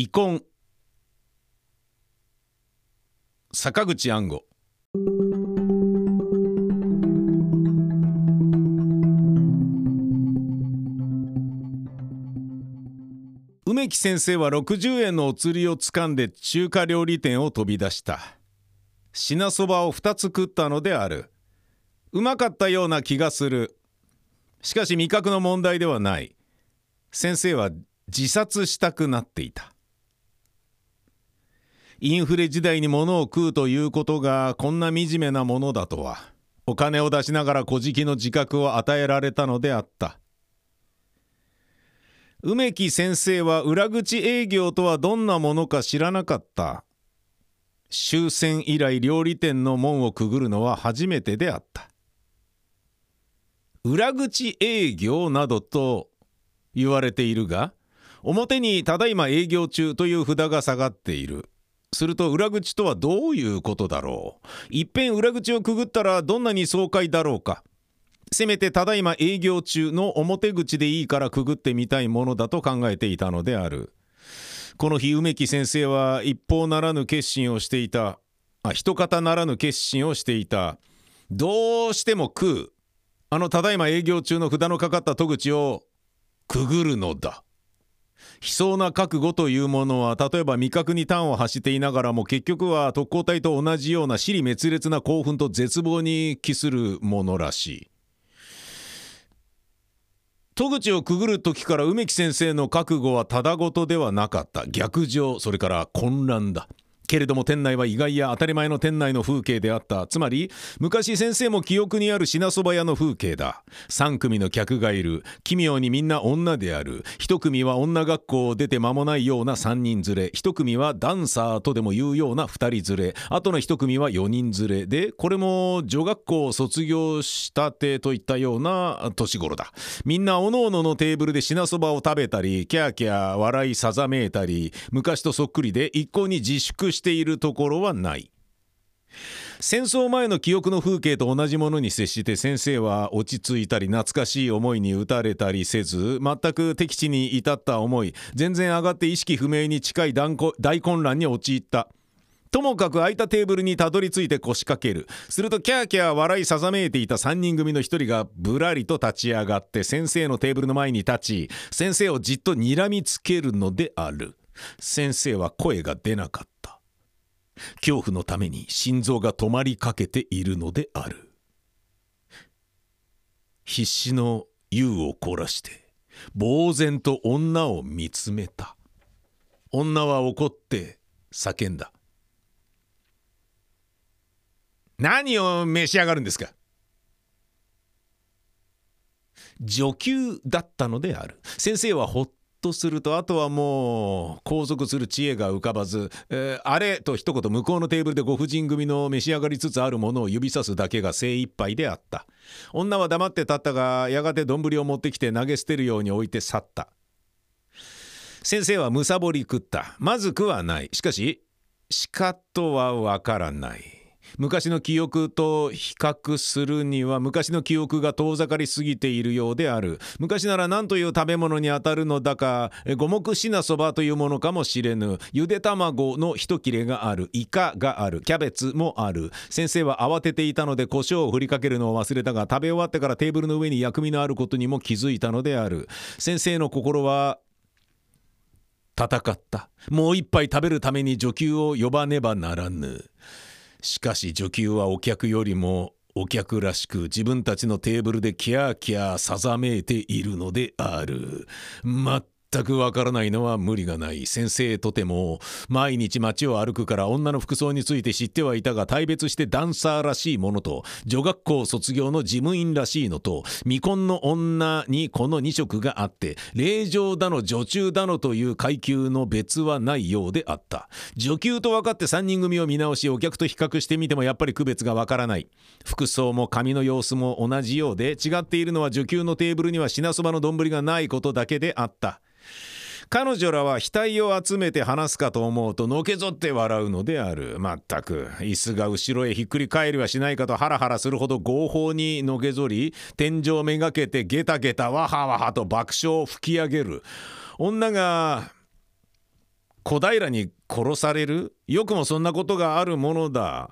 遺恨。坂口安吾。梅木先生は60円のお釣りをつかんで中華料理店を飛び出した。品そばを2つ食ったのである。うまかったような気がする。しかし味覚の問題ではない。先生は自殺したくなっていた。インフレ時代に物を食うということがこんな惨めなものだとは。お金を出しながら小じの自覚を与えられたのであった。梅木先生は裏口営業とはどんなものか知らなかった。終戦以来料理店の門をくぐるのは初めてであった。裏口営業などと言われているが表に「ただいま営業中」という札が下がっている。すると裏口とはどういうことだろう？いっぺん裏口をくぐったらどんなに爽快だろうか？せめてただいま営業中の表口でいいからくぐってみたいものだと考えていたのである。この日梅木先生は一方ならぬ決心をしていた。あ一方ならぬ決心をしていた。どうしても食う。あのただいま営業中の札のかかった戸口をくぐるのだ。悲壮な覚悟というものは例えば味覚に端を発していながらも結局は特攻隊と同じような尻滅裂な興奮と絶望に帰するものらしい。戸口をくぐる時から梅木先生の覚悟はただごとではなかった。逆上それから混乱だ。けれども店内は意外や当たり前の店内の風景であった。つまり昔先生も記憶にある品そば屋の風景だ。3組の客がいる。奇妙にみんな女である。1組は女学校を出て間もないような3人連れ。1組はダンサーとでも言うような2人連れ。あとの1組は4人連れ。でこれも女学校を卒業したてといったような年頃だ。みんなおのおののテーブルで品そばを食べたりキャーキャー笑いさざめいたり昔とそっくりで一向に自粛してしているところはない。戦争前の記憶の風景と同じものに接して先生は落ち着いたり懐かしい思いに打たれたりせず全く敵地に至った思い全然上がって意識不明に近い大混乱に陥った。ともかく空いたテーブルにたどり着いて腰掛ける。するとキャーキャー笑いさざめいていた3人組の1人がぶらりと立ち上がって先生のテーブルの前に立ち先生をじっと睨みつけるのである。先生は声が出なかった。恐怖のために心臓が止まりかけているのである。必死の優を凝らして呆然と女を見つめた。女は怒って叫んだ。何を召し上がるんですか？女給だったのである。先生はほっとするとあとはもう拘束する知恵が浮かばず、えー、あれと一言向こうのテーブルでご婦人組の召し上がりつつあるものを指さすだけが精一杯であった。女は黙って立ったがやがて丼を持ってきて投げ捨てるように置いて去った。先生はむさぼり食った。まずくはない。しかししかとはわからない。昔の記憶と比較するには昔の記憶が遠ざかりすぎているようである。昔なら何という食べ物にあたるのだか五目品そばというものかもしれぬ。ゆで卵の一切れがある。イカがある。キャベツもある。先生は慌てていたので胡椒を振りかけるのを忘れたが食べ終わってからテーブルの上に薬味のあることにも気づいたのである。先生の心は戦った。もう一杯食べるために女給を呼ばねばならぬ。しかし女給はお客よりもお客らしく自分たちのテーブルでキャーキャーさざめいているのである。全くわからないのは無理がない。先生とても毎日街を歩くから女の服装について知ってはいたが大別してダンサーらしいものと女学校卒業の事務員らしいのと未婚の女にこの2色があって令嬢だの女中だのという階級の別はないようであった。女給と分かって3人組を見直しお客と比較してみてもやっぱり区別がわからない。服装も髪の様子も同じようで違っているのは女給のテーブルには品そばの丼がないことだけであった。彼女らは額を集めて話すかと思うとのけぞって笑うのである。まったく。椅子が後ろへひっくり返りはしないかとハラハラするほど合法にのけぞり天井めがけてゲタゲタワハワハと爆笑を吹き上げる。女が小平に殺される？よくもそんなことがあるものだ。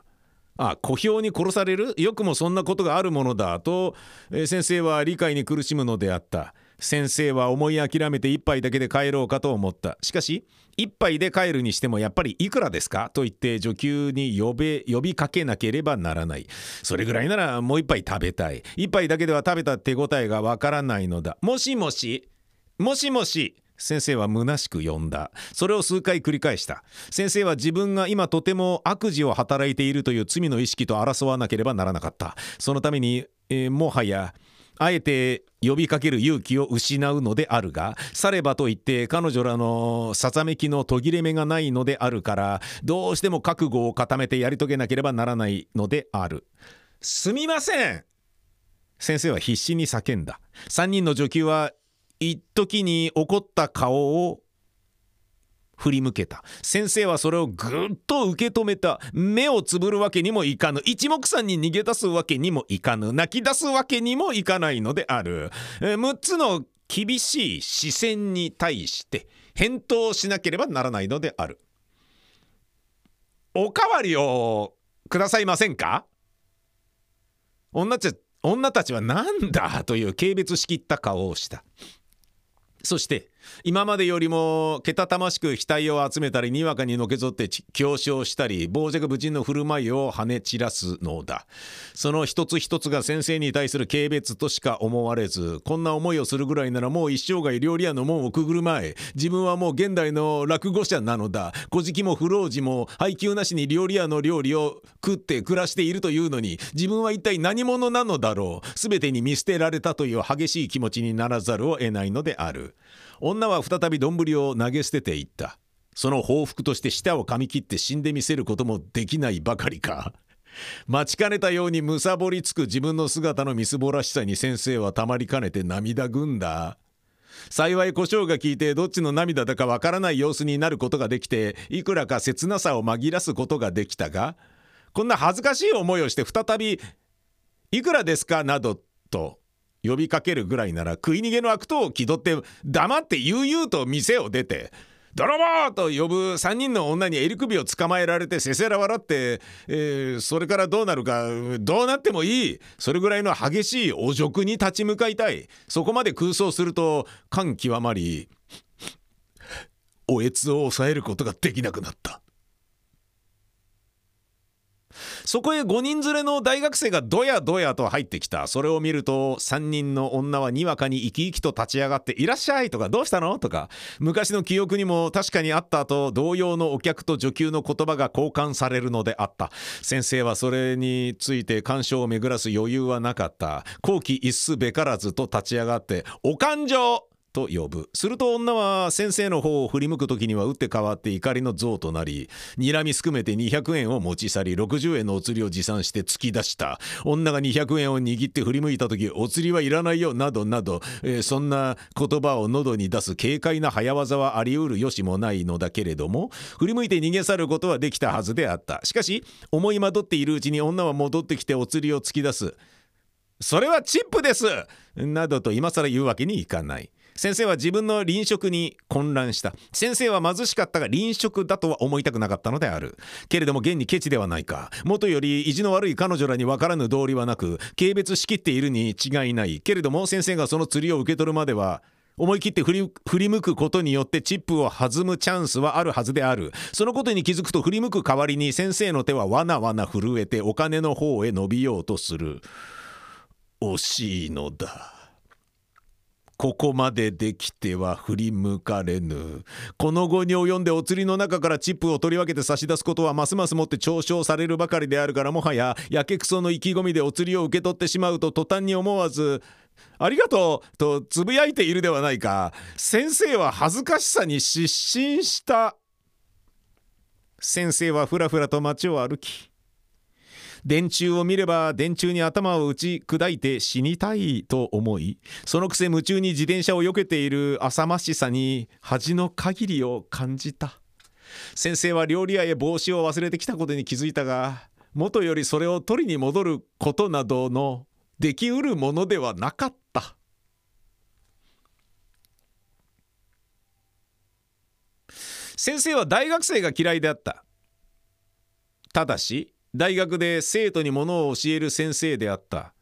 あ小兵に殺される？よくもそんなことがあるものだと、えー、先生は理解に苦しむのであった。先生は思い諦めて一杯だけで帰ろうかと思った。しかし一杯で帰るにしてもやっぱりいくらですか？と言って女給に呼べ呼びかけなければならない。それぐらいならもう一杯食べたい。一杯だけでは食べた手応えがわからないのだ。もしもしもしもし先生は虚しく呼んだ。それを数回繰り返した。先生は自分が今とても悪事を働いているという罪の意識と争わなければならなかった。そのために、えー、もはやあえて呼びかける勇気を失うのであるがさればといって彼女らのさざめきの途切れ目がないのであるからどうしても覚悟を固めてやり遂げなければならないのである。すみません。先生は必死に叫んだ。3人の女給は一時に怒った顔を振り向けた。先生はそれをぐっと受け止めた。目をつぶるわけにもいかぬ。一目散に逃げ出すわけにもいかぬ。泣き出すわけにもいかないのである。6つの厳しい視線に対して返答しなければならないのである。おかわりをくださいませんか？女たち女たちは何だ？という軽蔑しきった顔をした。そして今までよりもけたたましく額を集めたりにわかにのけぞって強調したり傍若無人の振る舞いを跳ね散らすのだ。その一つ一つが先生に対する軽蔑としか思われずこんな思いをするぐらいならもう一生涯料理屋の門をくぐる前自分はもう現代の落語者なのだ。古事記も不老寺も配給なしに料理屋の料理を食って暮らしているというのに自分は一体何者なのだろう。全てに見捨てられたという激しい気持ちにならざるを得ないのである。女は再び丼を投げ捨てていった。その報復として舌を噛み切って死んでみせることもできないばかりか。待ちかねたようにむさぼりつく自分の姿のみすぼらしさに先生はたまりかねて涙ぐんだ幸い胡椒が効いてどっちの涙だかわからない様子になることができていくらか切なさを紛らすことができたがこんな恥ずかしい思いをして再び「いくらですか?」などと呼びかけるぐらいなら食い逃げの悪党を気取って黙って悠々と店を出て「泥棒!」と呼ぶ3人の女に襟首を捕まえられてせせら笑って、えー、それからどうなるかどうなってもいいそれぐらいの激しい汚辱に立ち向かいたいそこまで空想すると感極まりおえつを抑えることができなくなった。そこへ5人連れの大学生がどやどやと入ってきたそれを見ると3人の女はにわかに生き生きと立ち上がって「いらっしゃい」とか「どうしたの?」とか昔の記憶にも確かにあったと同様のお客と女給の言葉が交換されるのであった先生はそれについて干渉を巡らす余裕はなかった後期一須べからずと立ち上がって「お勘定!」と呼ぶ。すると女は先生の方を振り向く時には打って変わって怒りの像となり睨みすくめて200円を持ち去り60円のお釣りを持参して突き出した。女が200円を握って振り向いた時お釣りはいらないよなどなど、えー、そんな言葉を喉に出す軽快な早業はあり得るよしもないのだけれども振り向いて逃げ去ることはできたはずであった。しかし思い惑っているうちに女は戻ってきてお釣りを突き出す。それはチップです。などと今更言うわけにいかない。先生は自分の臨食に混乱した。先生は貧しかったが臨食だとは思いたくなかったのである。けれども現にケチではないか。元より意地の悪い彼女らに分からぬ道理はなく軽蔑しきっているに違いない。けれども先生がその釣りを受け取るまでは思い切って振り向くことによってチップを弾むチャンスはあるはずである。そのことに気づくと振り向く代わりに先生の手はわなわな震えてお金の方へ伸びようとする。惜しいのだ。ここまでできては振り向かれぬ。この後に及んでお釣りの中からチップを取り分けて差し出すことはますますもって嘲笑されるばかりであるからもはややけくその意気込みでお釣りを受け取ってしまうと途端に思わず「ありがとう」とつぶやいているではないか。先生は恥ずかしさに失神した。先生はふらふらと街を歩き電柱を見れば電柱に頭を打ち砕いて死にたいと思いそのくせ夢中に自転車を避けている浅ましさに恥の限りを感じた。先生は料理屋へ帽子を忘れてきたことに気づいたが元よりそれを取りに戻ることなどのできうるものではなかった。先生は大学生が嫌いであった。ただし大学で生徒にものを教える先生であった。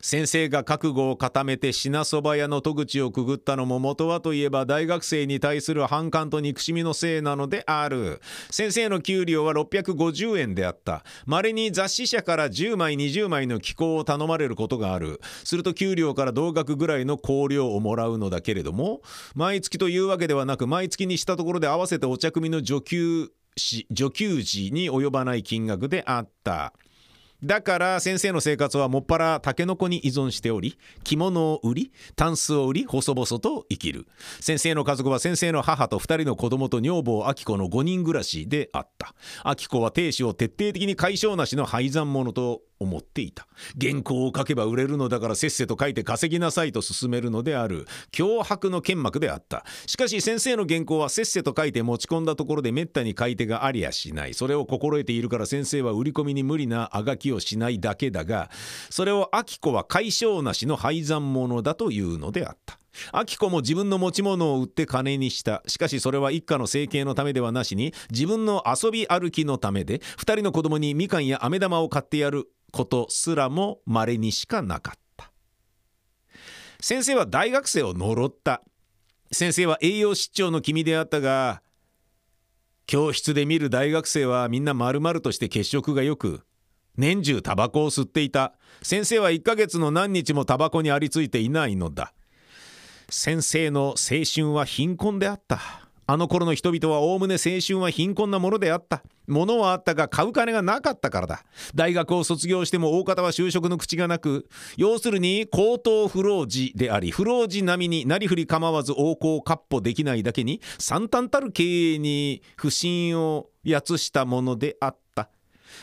先生が覚悟を固めて品そば屋の戸口をくぐったのも元はといえば大学生に対する反感と憎しみのせいなのである。先生の給料は650円であった。稀に雑誌社から10枚20枚の寄稿を頼まれることがある。すると給料から同額ぐらいの香料をもらうのだけれども毎月というわけではなく毎月にしたところで合わせてお茶組の助給助給時に及ばない金額であった。だから先生の生活はもっぱらタケノコに依存しており着物を売りタンスを売り細々と生きる。先生の家族は先生の母と2人の子供と女房明子の5人暮らしであった。明子は亭主を徹底的に解消なしの廃山者と思っていた。原稿を書けば売れるのだからせっせと書いて稼ぎなさいと勧めるのである。脅迫の剣幕であった。しかし先生の原稿はせっせと書いて持ち込んだところでめったに買い手がありやしない。それを心得ているから先生は売り込みに無理なあがきをしないだけだがそれを明子は解消なしの廃山者だというのであった。明子も自分の持ち物を売って金にした。しかしそれは一家の生計のためではなしに自分の遊び歩きのためで2人の子供にみかんや飴玉を買ってやることすらも稀にしかなかった。先生は大学生を呪った。先生は栄養失調の君であったが教室で見る大学生はみんな丸々として血色がよく年中タバコを吸っていた。先生は1ヶ月の何日もタバコにありついていないのだ。先生の青春は貧困であった。あの頃の人々はおおむね青春は貧困なものであった。物はあったが買う金がなかったからだ。大学を卒業しても大方は就職の口がなく要するに高等不老児であり不老児並みになりふり構わず横行かっ歩できないだけに惨憺たる経営に不信をやつしたものであった。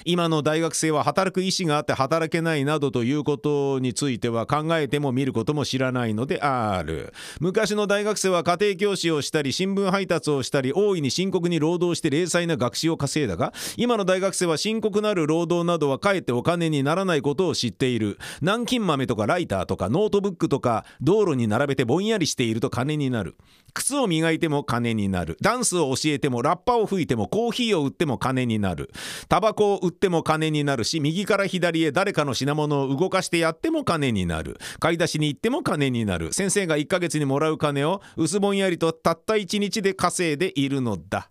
今の大学生は働く意思があって働けないなどということについては考えても見ることも知らないのである。昔の大学生は家庭教師をしたり新聞配達をしたり大いに深刻に労働して零細な学資を稼いだが今の大学生は深刻なる労働などはかえってお金にならないことを知っている。南京豆とかライターとかノートブックとか道路に並べてぼんやりしていると金になる。靴を磨いても金になる。ダンスを教えてもラッパを吹いてもコーヒーを売っても金になる。タバコを売っても金になるし右から左へ誰かの品物を動かしてやっても金になる。買い出しに行っても金になる。先生が1ヶ月にもらう金を薄ぼんやりとたった1日で稼いでいるのだ。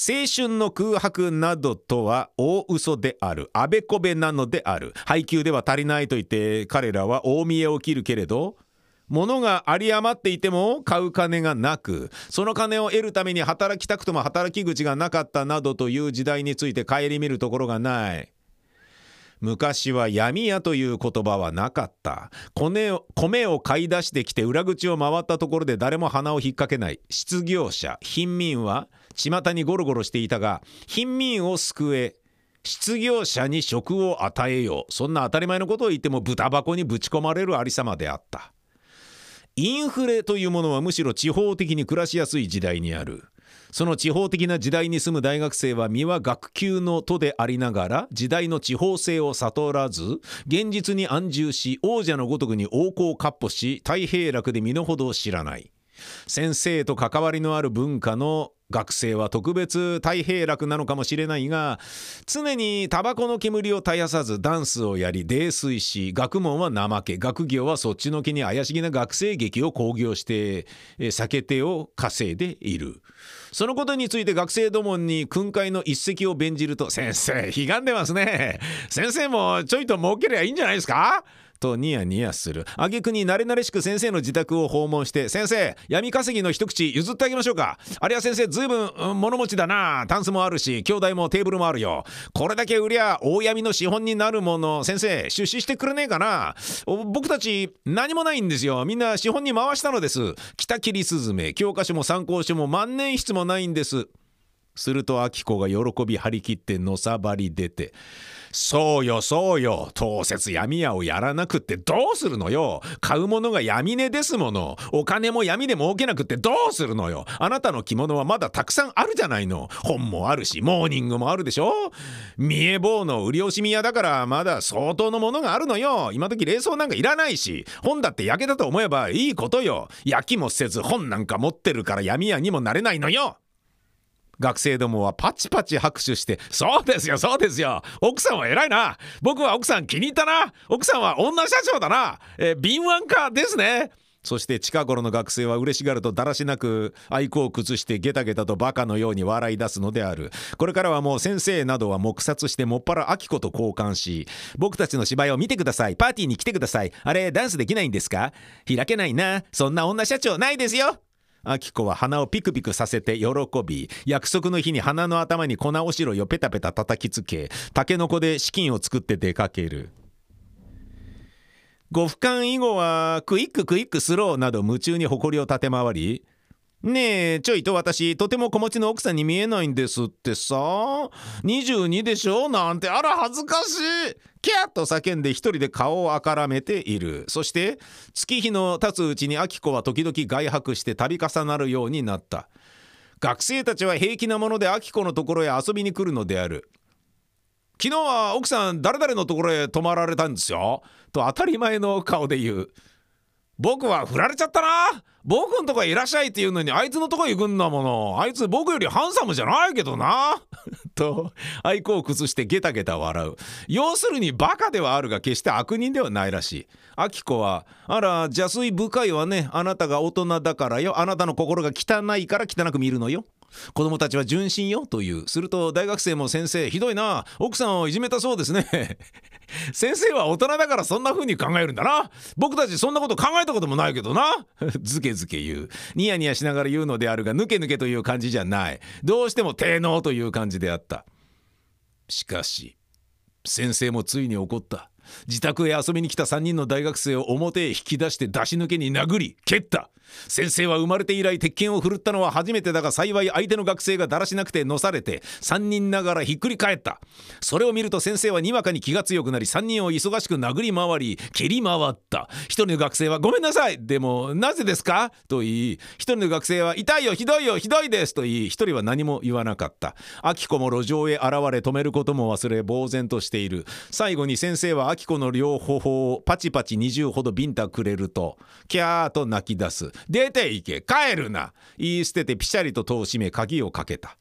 青春の空白などとは大嘘である。あべこべなのである。配給では足りないと言って彼らは大見えを切るけれど物が有り余っていても買う金がなくその金を得るために働きたくとも働き口がなかったなどという時代について顧みるところがない。昔は闇屋という言葉はなかった。米を米を買い出してきて裏口を回ったところで誰も鼻を引っ掛けない。失業者。貧民は巷にゴロゴロしていたが貧民を救え。失業者に職を与えよう。そんな当たり前のことを言っても豚箱にぶち込まれるありさまであった。インフレというものはむしろ地方的に暮らしやすい時代にある。その地方的な時代に住む大学生は身は学級の都でありながら時代の地方性を悟らず現実に安住し王者のごとくに横行かっ歩し太平楽で身の程を知らない。先生と関わりのある文化の学生は特別太平楽なのかもしれないが常にタバコの煙を絶やさずダンスをやり泥酔し学問は怠け学業はそっちのけに怪しげな学生劇を興行して酒手を稼いでいるそのことについて学生どもに訓戒の一石を弁じると「先生悲願でますね先生もちょいと儲けりゃいいんじゃないですか?」とニヤニヤする。挙句に慣れ慣れしく先生の自宅を訪問して「先生闇稼ぎの一口譲ってあげましょうかあれは先生ずいぶん、うん、物持ちだな。タンスもあるし兄弟もテーブルもあるよ。これだけ売りゃ大闇の資本になるもの。先生出資してくれねえかな。僕たち何もないんですよ。みんな資本に回したのです。北切りスズメ教科書も参考書も万年筆もないんです。すると明子が喜び張り切ってのさばり出てそうよそうよ。当節闇屋をやらなくってどうするのよ。買うものが闇値ですもの。お金も闇で儲けなくってどうするのよ。あなたの着物はまだたくさんあるじゃないの。本もあるしモーニングもあるでしょ。見え棒の売り惜しみ屋だからまだ相当のものがあるのよ。今時冷蔵なんかいらないし本だって焼けたと思えばいいことよ。焼きもせず本なんか持ってるから闇屋にもなれないのよ。学生どもはパチパチ拍手して「そうですよそうですよ。奥さんは偉いな。僕は奥さん気に入ったな。奥さんは女社長だな、え、敏腕家ですね」そして近頃の学生は嬉しがるとだらしなく愛好を崩してゲタゲタとバカのように笑い出すのである。これからはもう先生などは黙殺してもっぱらアキコと交換し僕たちの芝居を見てください。パーティーに来てください。あれダンスできないんですか？開けないな。そんな女社長ないですよ。アキコは鼻をピクピクさせて喜び約束の日に鼻の頭に粉おしろいをペタペタ叩きつけタケノコで資金を作って出かける。ご俯瞰以後はクイッククイックスローなど夢中に埃を立て回りねえちょいと私とても子持ちの奥さんに見えないんですってさ。22でしょ？なんてあら恥ずかしい。キャッと叫んで一人で顔をあからめている。そして月日の経つうちにアキコは時々外泊して度重なるようになった。学生たちは平気なものでアキコのところへ遊びに来るのである。昨日は奥さん誰々のところへ泊まられたんですよ。と当たり前の顔で言う。僕は振られちゃったな。僕んとこいらっしゃいって言うのにあいつのとこ行くんだもの。あいつ僕よりハンサムじゃないけどな。と愛好を崩してゲタゲタ笑う。要するにバカではあるが決して悪人ではないらしい。アキコは「あら邪推深いわね。あなたが大人だからよ。あなたの心が汚いから汚く見るのよ」子供たちは純真よという。すると大学生も先生ひどいな。奥さんをいじめたそうですね。先生は大人だからそんな風に考えるんだな。僕たちそんなこと考えたこともないけどな。ずけずけ言う。ニヤニヤしながら言うのであるがぬけぬけという感じじゃない。どうしても低能という感じであった。しかし先生もついに怒った。自宅へ遊びに来た3人の大学生を表へ引き出して出し抜けに殴り蹴った。先生は生まれて以来鉄拳を振るったのは初めてだが幸い相手の学生がだらしなくてのされて3人ながらひっくり返った。それを見ると先生はにわかに気が強くなり3人を忙しく殴り回り蹴り回った。1人の学生は「ごめんなさいでもなぜですか?」と言い1人の学生は「痛いよひどいよひどいです」と言い1人は何も言わなかった。明子も路上へ現れ止めることも忘れ呆然としている。最後に先生は明子の両頬をパチパチ20ほどビンタくれるとキャーと泣き出す。出て行け帰るな。言い捨ててピシャリと戸を閉め鍵をかけた。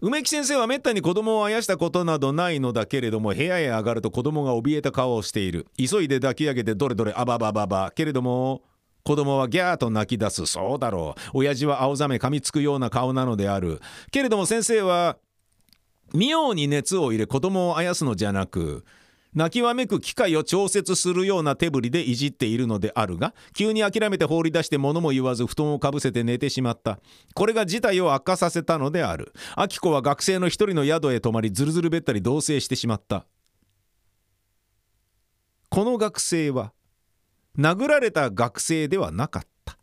梅木先生はめったに子供をあやしたことなどないのだけれども部屋へ上がると子供が怯えた顔をしている。急いで抱き上げてどれどれあばばばばけれども子供はギャーと泣き出す。そうだろう。親父は青ざめ噛みつくような顔なのである。けれども先生は妙に熱を入れ子供をあやすのじゃなく泣きわめく機会を調節するような手振りでいじっているのであるが急に諦めて放り出して物も言わず布団をかぶせて寝てしまった。これが事態を悪化させたのである。明子は学生の一人の宿へ泊まりずるずるべったり同棲してしまった。この学生は殴られた学生ではなかった。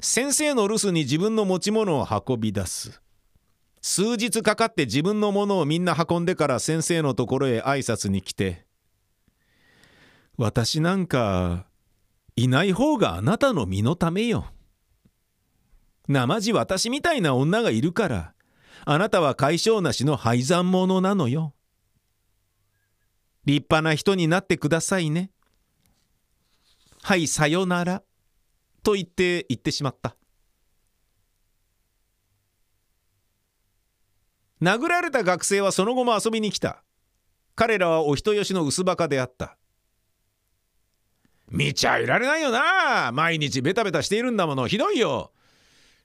先生の留守に自分の持ち物を運び出す。数日かかって自分のものをみんな運んでから先生のところへ挨拶に来て「私なんかいない方があなたの身のためよ」「なまじ私みたいな女がいるからあなたは解消なしの廃山者なのよ」「立派な人になってくださいね」「はいさよなら」と言って言ってしまった。殴られた学生はその後も遊びに来た。彼らはお人よしの薄バカであった。見ちゃいられないよな。毎日ベタベタしているんだもの。ひどいよ。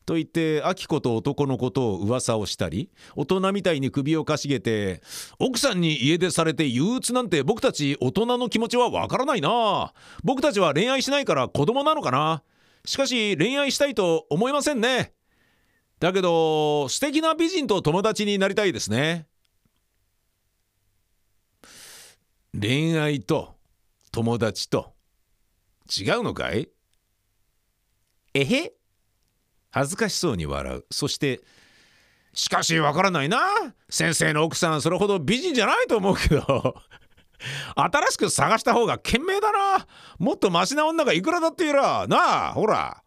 と言って明子と男のことを噂をしたり大人みたいに首をかしげて奥さんに家出されて憂鬱なんて僕たち大人の気持ちはわからないな。僕たちは恋愛しないから子供なのかな。しかし恋愛したいと思いませんね。だけど素敵な美人と友達になりたいですね。恋愛と友達と。違うのかい？えへ？恥ずかしそうに笑う。そしてしかしわからないな。先生の奥さんそれほど美人じゃないと思うけど。新しく探した方が賢明だな。もっとマシな女がいくらだっていらなあほら。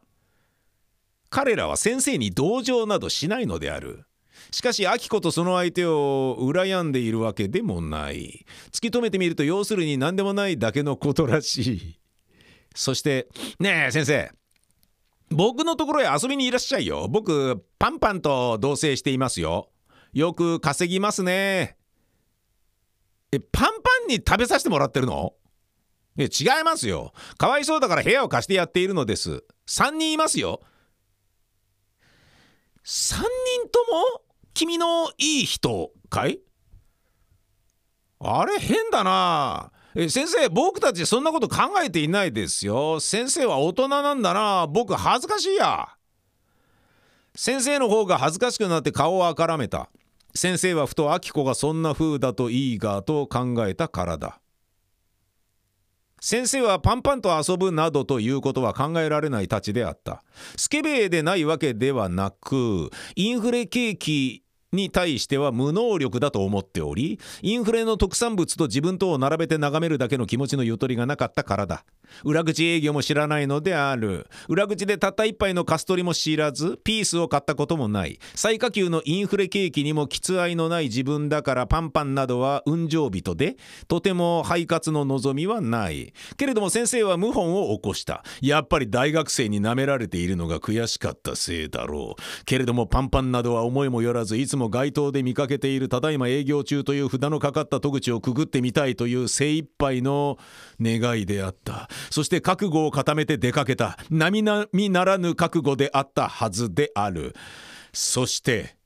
彼らは先生に同情などしないのである。しかし明子とその相手を羨んでいるわけでもない。突き止めてみると要するに何でもないだけのことらしい。そして「ねえ先生。僕のところへ遊びにいらっしゃいよ。僕パンパンと同棲していますよ。よく稼ぎますね。えパンパンに食べさせてもらってるの？え違いますよ。かわいそうだから部屋を貸してやっているのです。3人いますよ。3人とも君のいい人かい？あれ変だな。え先生僕たちそんなこと考えていないですよ。先生は大人なんだな。僕恥ずかしいや。先生の方が恥ずかしくなって顔をあからめた。先生はふと明子がそんな風だといいがと考えたからだ。先生はパンパンと遊ぶなどということは考えられないたちであった。スケベでないわけではなくインフレ景気に対しては無能力だと思っておりインフレの特産物と自分とを並べて眺めるだけの気持ちのゆとりがなかったからだ。裏口営業も知らないのである。裏口でたった一杯のカストリも知らずピースを買ったこともない。最下級のインフレ景気にもきつ愛のない自分だからパンパンなどは運情人でとても肺活の望みはない。けれども先生は謀反を起こした。やっぱり大学生に舐められているのが悔しかったせいだろう。けれどもパンパンなどは思いもよらずいつも街頭で見かけているただいま営業中という札のかかった戸口をくぐってみたいという精一杯の願いであった。そして覚悟を固めて出かけた。並々ならぬ覚悟であったはずである。そして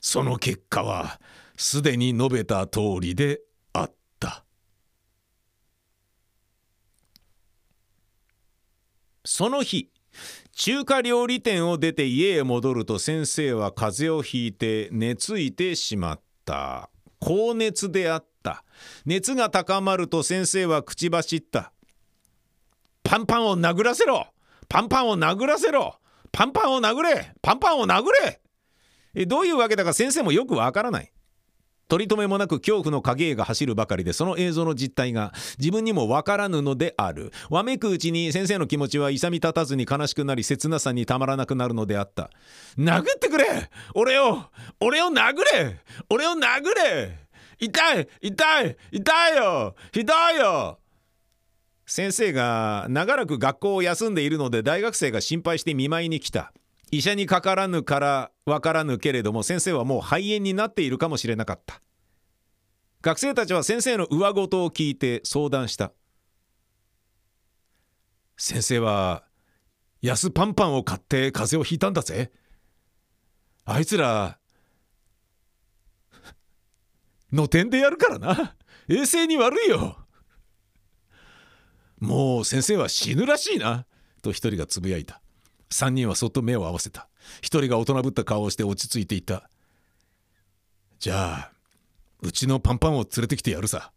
その結果はすでに述べた通りであった。その日中華料理店を出て家へ戻ると先生は風邪をひいて寝ついてしまった。高熱であった。熱が高まると先生は口走った。パンパンを殴らせろ。パンパンを殴らせろ。パンパンを殴れ。パンパンを殴れ。どういうわけだか先生もよくわからない。取り留めもなく恐怖の影絵が走るばかりでその映像の実態が自分にもわからぬのである。わめくうちに先生の気持ちは勇み立たずに悲しくなり切なさにたまらなくなるのであった。殴ってくれ！俺を！俺を殴れ！俺を殴れ！痛い！痛い！痛いよ！ひどいよ！先生が長らく学校を休んでいるので大学生が心配して見舞いに来た。医者にかからぬからわからぬけれども先生はもう肺炎になっているかもしれなかった。学生たちは先生の上事を聞いて相談した。先生は安パンパンを買って風邪をひいたんだぜ。あいつらの点でやるからな。衛生に悪いよ。もう先生は死ぬらしいな。と一人がつぶやいた。3人はそっと目を合わせた。一人が大人ぶった顔をして落ち着いていた。じゃあうちのパンパンを連れてきてやるさ。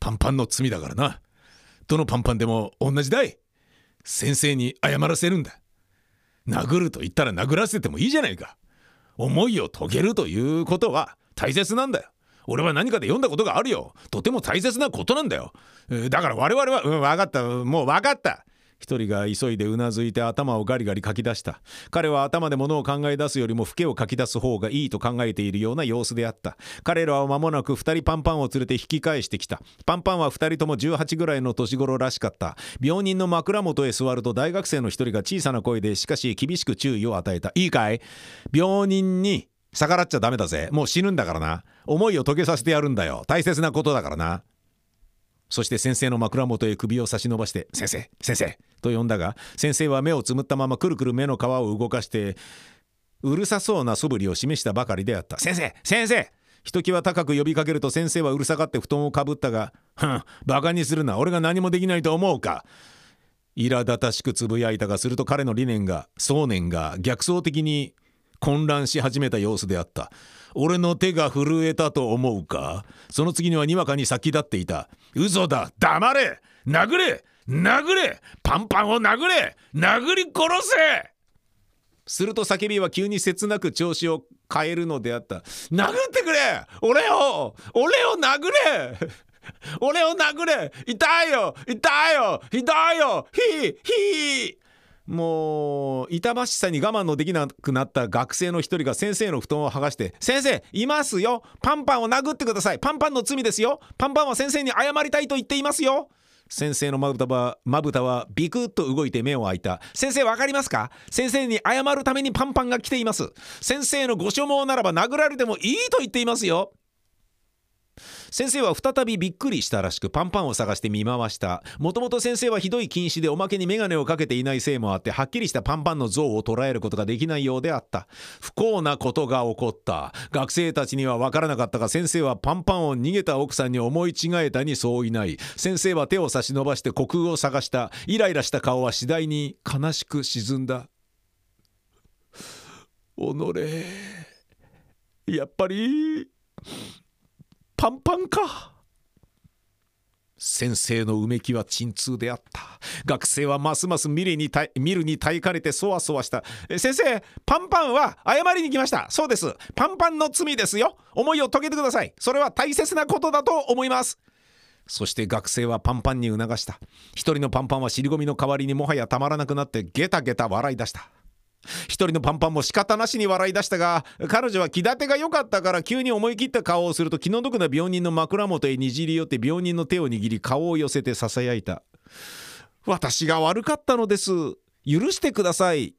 パンパンの罪だからな。どのパンパンでも同じだい。先生に謝らせるんだ。殴ると言ったら殴らせてもいいじゃないか。思いを遂げるということは大切なんだよ。俺は何かで読んだことがあるよ。とても大切なことなんだよ。だから我々はうん分かった。もう分かった。一人が急いでうなずいて頭をガリガリ書き出した。彼は頭で物を考え出すよりもフケを書き出す方がいいと考えているような様子であった。彼らは間もなく二人パンパンを連れて引き返してきた。パンパンは二人とも18ぐらいの年頃らしかった。病人の枕元へ座ると大学生の一人が小さな声でしかし厳しく注意を与えた。いいかい？病人に逆らっちゃダメだぜ。もう死ぬんだからな。思いを遂げさせてやるんだよ。大切なことだからな。そして先生の枕元へ首を差し伸ばして「先生先生」と呼んだが先生は目をつむったままくるくる目の皮を動かしてうるさそうな素振りを示したばかりであった「先生先生!」ひときわ高く呼びかけると先生はうるさがって布団をかぶったが「ふんバカにするな。俺が何もできないと思うか」苛立たしくつぶやいたがすると彼の理念が想念が逆走的に混乱し始めた様子であった。俺の手が震えたと思うか。その次にはにわかに先立っていた。嘘だ！黙れ！殴れ！殴れ。パンパンを殴れ。殴り殺せ。すると叫びは急に切なく調子を変えるのであった。殴ってくれ。俺を。俺を殴れ。俺を殴れ。痛いよ。痛いよ。ひいよ。ひひ。もう痛ましさに我慢のできなくなった学生の一人が先生の布団を剥がして「先生いますよ。パンパンを殴ってください。パンパンの罪ですよ。パンパンは先生に謝りたいと言っていますよ」先生のまぶたはまぶたはビクッと動いて目を開いた。先生わかりますか？先生に謝るためにパンパンが来ています。先生のご所望ならば殴られてもいいと言っていますよ。先生は再びびっくりしたらしくパンパンを探して見回した。もともと先生はひどい近視でおまけに眼鏡をかけていないせいもあってはっきりしたパンパンの像を捉えることができないようであった。不幸なことが起こった。学生たちには分からなかったが先生はパンパンを逃げた奥さんに思い違えたにそういない。先生は手を差し伸ばして虚空を探した。イライラした顔は次第に悲しく沈んだ。己やっぱり。パンパンか。先生のうめきは鎮痛であった。学生はますます見るに見るに耐えかねてそわそわした。先生パンパンは謝りに来ました。そうです。パンパンの罪ですよ。思いを遂げてください。それは大切なことだと思います。そして学生はパンパンに促した。一人のパンパンは尻込みの代わりにもはやたまらなくなってゲタゲタ笑い出した。一人のパンパンも仕方なしに笑い出したが彼女は気立てが良かったから急に思い切った顔をすると気の毒な病人の枕元へにじり寄って病人の手を握り顔を寄せてささやいた私が悪かったのです。許してください。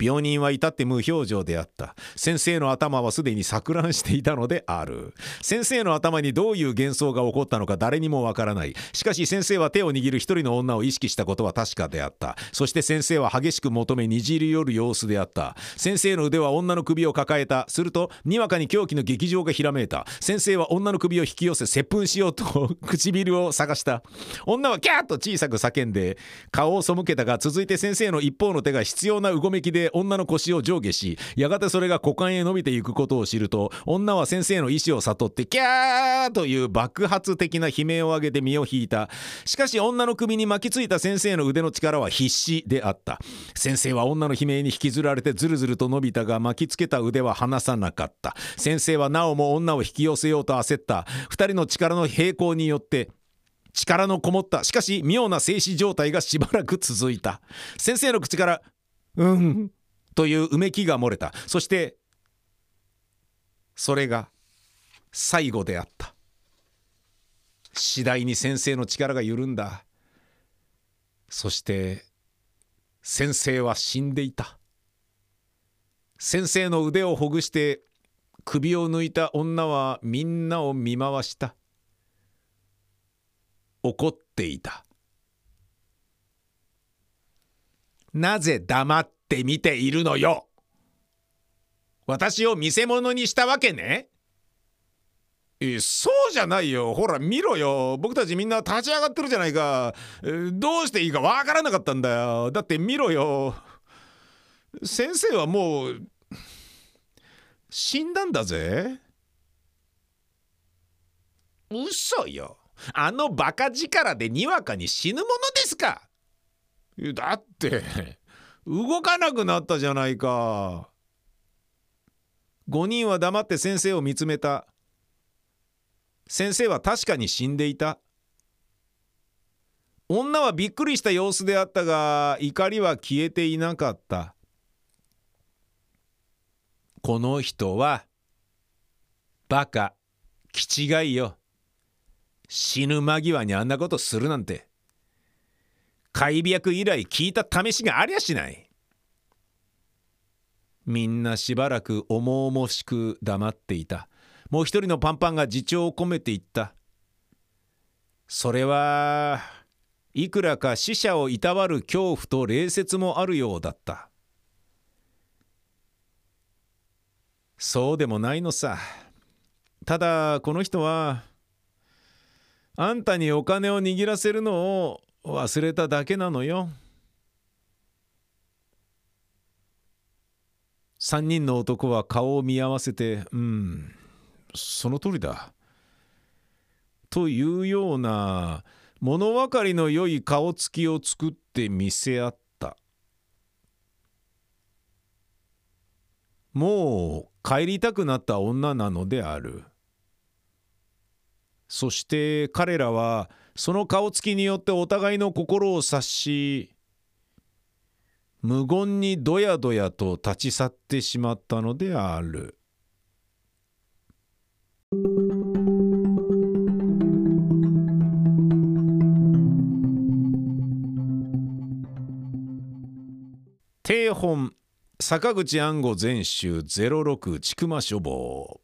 病人は至って無表情であった。先生の頭はすでに錯乱していたのである。先生の頭にどういう幻想が起こったのか誰にもわからない。しかし先生は手を握る一人の女を意識したことは確かであった。そして先生は激しく求めにじり寄る様子であった。先生の腕は女の首を抱えた。するとにわかに狂気の劇場がひらめいた。先生は女の首を引き寄せ接吻しようと唇を探した。女はキャーッと小さく叫んで顔を背けたが続いて先生の一方の手が必要なうごめきで女の腰を上下しやがてそれが股間へ伸びていくことを知ると女は先生の意思を悟ってキャーという爆発的な悲鳴を上げて身を引いた。しかし女の首に巻きついた先生の腕の力は必死であった。先生は女の悲鳴に引きずられてずるずると伸びたが巻きつけた腕は離さなかった。先生はなおも女を引き寄せようと焦った。二人の力の並行によって力のこもった。しかし妙な静止状態がしばらく続いた。先生の口から「うん」といううめきが漏れた。そしてそれが最後であった。次第に先生の力が緩んだ。そして先生は死んでいた。先生の腕をほぐして首を抜いた女はみんなを見回した。怒っていた。なぜ黙って見ているのよ。私を見せ物にしたわけね。えそうじゃないよ。ほら見ろよ。僕たちみんな立ち上がってるじゃないか。どうしていいかわからなかったんだよ。だって見ろよ。先生はもう死んだんだぜ。嘘よ。あのバカ力でにわかに死ぬものですか。だって動かなくなったじゃないか。5人は黙って先生を見つめた。先生は確かに死んでいた。女はびっくりした様子であったが怒りは消えていなかった。この人はバカ気違いよ。死ぬ間際にあんなことするなんて。開闢以来聞いた試しがありゃしない。みんなしばらく重々しく黙っていた。もう一人のパンパンが自重を込めて言った。それはいくらか死者をいたわる恐怖と礼節もあるようだった。そうでもないのさ。ただこの人はあんたにお金を握らせるのを忘れただけなのよ。3人の男は顔を見合わせて「うんその通りだ」というような物分かりの良い顔つきを作って見せ合った。もう帰りたくなった女なのである。そして彼らはその顔つきによってお互いの心を察し無言にどやどやと立ち去ってしまったのである。定本坂口安吾全集06千曲書房